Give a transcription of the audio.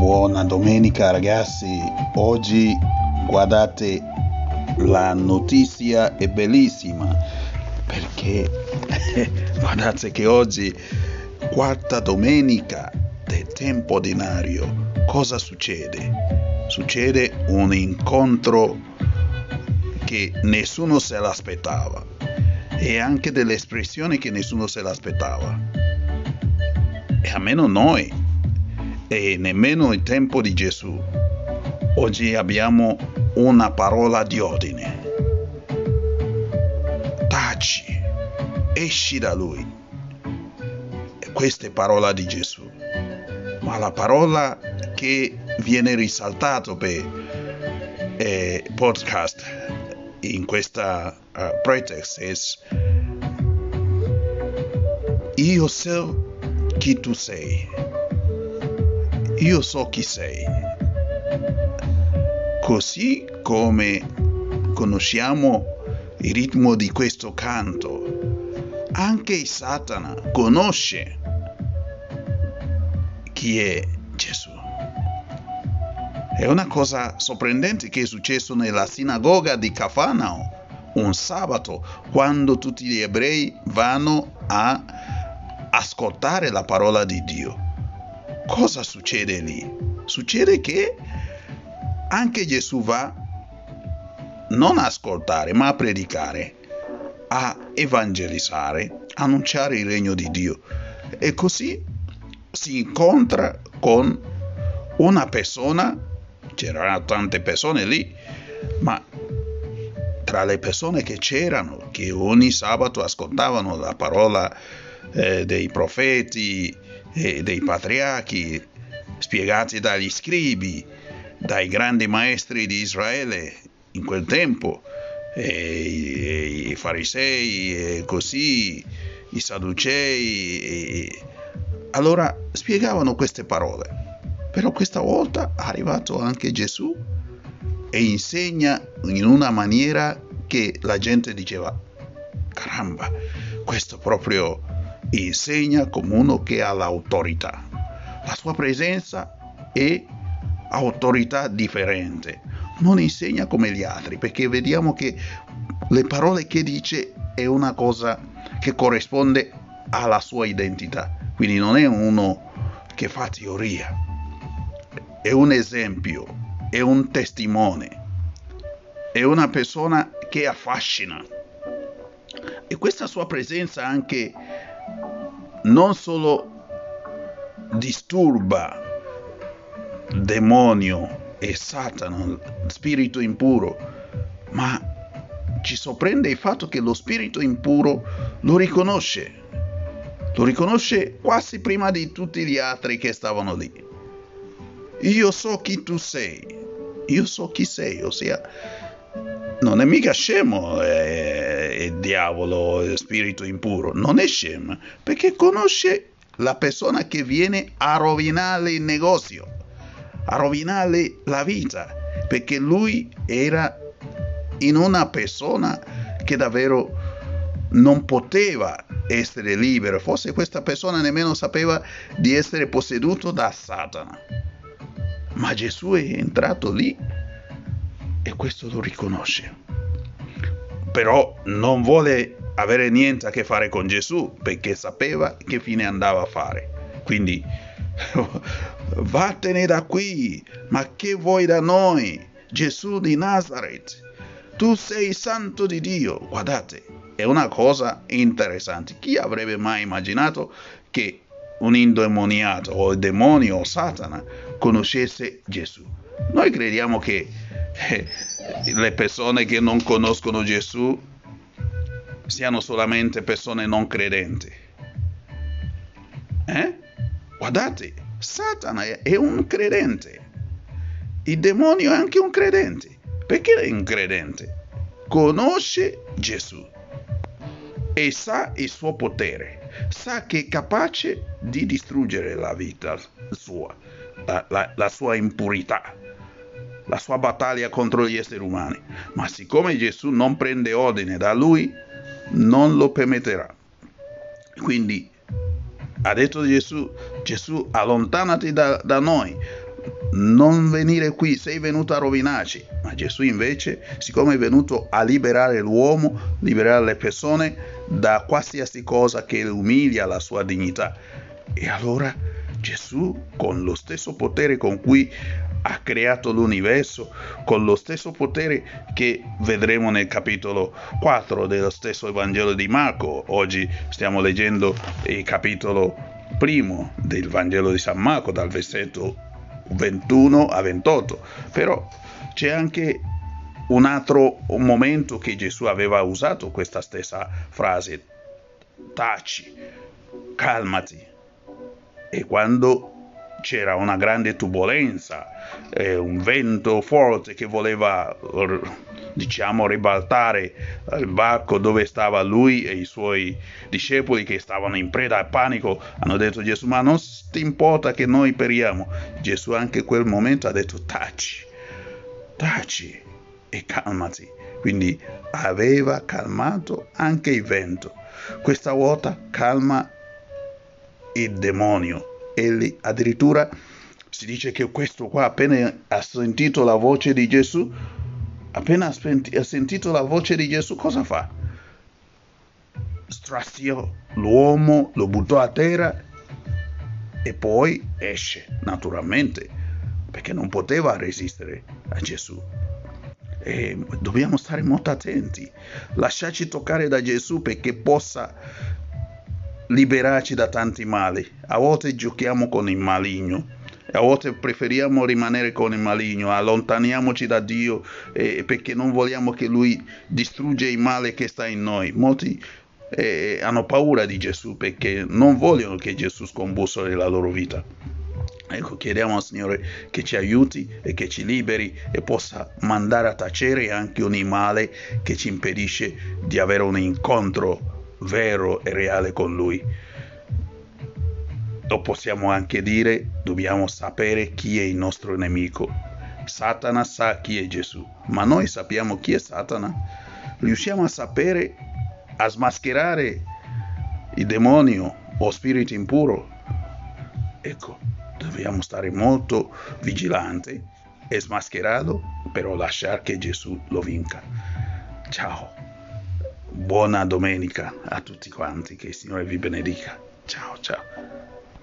Buona domenica ragazzi, oggi guardate la notizia è bellissima perché guardate che oggi quarta domenica del tempo ordinario cosa succede? Succede un incontro che nessuno se l'aspettava e anche delle espressioni che nessuno se l'aspettava e almeno noi e nemmeno il tempo di Gesù. Oggi abbiamo una parola di ordine. Taci, esci da lui. E questa è parola di Gesù. Ma la parola che viene risaltata per eh, podcast in questa uh, pretext è io so chi tu sei io so chi sei. Così come conosciamo il ritmo di questo canto, anche Satana conosce chi è Gesù. È una cosa sorprendente che è successo nella sinagoga di Cafanao un sabato, quando tutti gli ebrei vanno a ascoltare la parola di Dio cosa succede lì? Succede che anche Gesù va non a ascoltare, ma a predicare, a evangelizzare, annunciare il regno di Dio. E così si incontra con una persona, c'erano tante persone lì, ma tra le persone che c'erano, che ogni sabato ascoltavano la parola eh, dei profeti, e dei patriarchi spiegati dagli scribi, dai grandi maestri di Israele in quel tempo, i farisei, e così, i sadducei. E... Allora spiegavano queste parole. Però questa volta è arrivato anche Gesù e insegna in una maniera che la gente diceva, caramba, questo proprio insegna come uno che ha l'autorità. La sua presenza è autorità differente. Non insegna come gli altri, perché vediamo che le parole che dice è una cosa che corrisponde alla sua identità. Quindi non è uno che fa teoria, è un esempio, è un testimone, è una persona che affascina. E questa sua presenza anche non solo disturba demonio e Satana, spirito impuro, ma ci sorprende il fatto che lo spirito impuro lo riconosce, lo riconosce quasi prima di tutti gli altri che stavano lì. Io so chi tu sei, io so chi sei, ossia non è mica scemo eh, diavolo, spirito impuro, non è scemo, perché conosce la persona che viene a rovinare il negozio, a rovinare la vita, perché lui era in una persona che davvero non poteva essere libero, forse questa persona nemmeno sapeva di essere posseduto da Satana. Ma Gesù è entrato lì e questo lo riconosce. Però non vuole avere niente a che fare con Gesù perché sapeva che fine andava a fare. Quindi vattene da qui, ma che vuoi da noi? Gesù di Nazareth, tu sei santo di Dio. Guardate, è una cosa interessante. Chi avrebbe mai immaginato che un indemoniato o il demonio o Satana conoscesse Gesù? Noi crediamo che le persone che non conoscono Gesù siano solamente persone non credenti. Eh? Guardate, Satana è un credente. Il demonio è anche un credente. Perché è un credente? Conosce Gesù e sa il suo potere, sa che è capace di distruggere la vita sua, la, la, la sua impurità la sua battaglia contro gli esseri umani. Ma siccome Gesù non prende ordine da lui, non lo permetterà. Quindi ha detto Gesù, Gesù allontanati da, da noi, non venire qui, sei venuto a rovinarci. Ma Gesù invece, siccome è venuto a liberare l'uomo, liberare le persone da qualsiasi cosa che umilia la sua dignità. E allora Gesù, con lo stesso potere con cui ha creato l'universo, con lo stesso potere che vedremo nel capitolo 4 dello stesso Vangelo di Marco. Oggi stiamo leggendo il capitolo primo del Vangelo di San Marco, dal versetto 21 a 28. Però c'è anche un altro momento che Gesù aveva usato questa stessa frase, taci, calmati. E quando c'era una grande turbolenza, eh, un vento forte che voleva, diciamo, ribaltare il barco dove stava lui e i suoi discepoli che stavano in preda al panico, hanno detto Gesù, ma non ti importa che noi periamo? Gesù anche in quel momento ha detto taci, taci e calmati. Quindi aveva calmato anche il vento. Questa volta calma il demonio egli addirittura si dice che questo qua appena ha sentito la voce di Gesù, appena ha sentito la voce di Gesù, cosa fa? Straziò l'uomo, lo buttò a terra e poi esce, naturalmente, perché non poteva resistere a Gesù. E dobbiamo stare molto attenti, lasciarci toccare da Gesù perché possa liberarci da tanti mali. A volte giochiamo con il maligno, a volte preferiamo rimanere con il maligno, allontaniamoci da Dio eh, perché non vogliamo che Lui distrugga il male che sta in noi. Molti eh, hanno paura di Gesù perché non vogliono che Gesù scombussoli la loro vita. Ecco, chiediamo al Signore che ci aiuti e che ci liberi e possa mandare a tacere anche ogni male che ci impedisce di avere un incontro vero e reale con Lui. Lo possiamo anche dire, dobbiamo sapere chi è il nostro nemico. Satana sa chi è Gesù, ma noi sappiamo chi è Satana. Riusciamo a sapere, a smascherare il demonio o spirito impuro. Ecco, dobbiamo stare molto vigilanti e smascherarlo, però lasciare che Gesù lo vinca. Ciao buona domenica a tutti quanti, che il Signore vi benedica. Ciao ciao.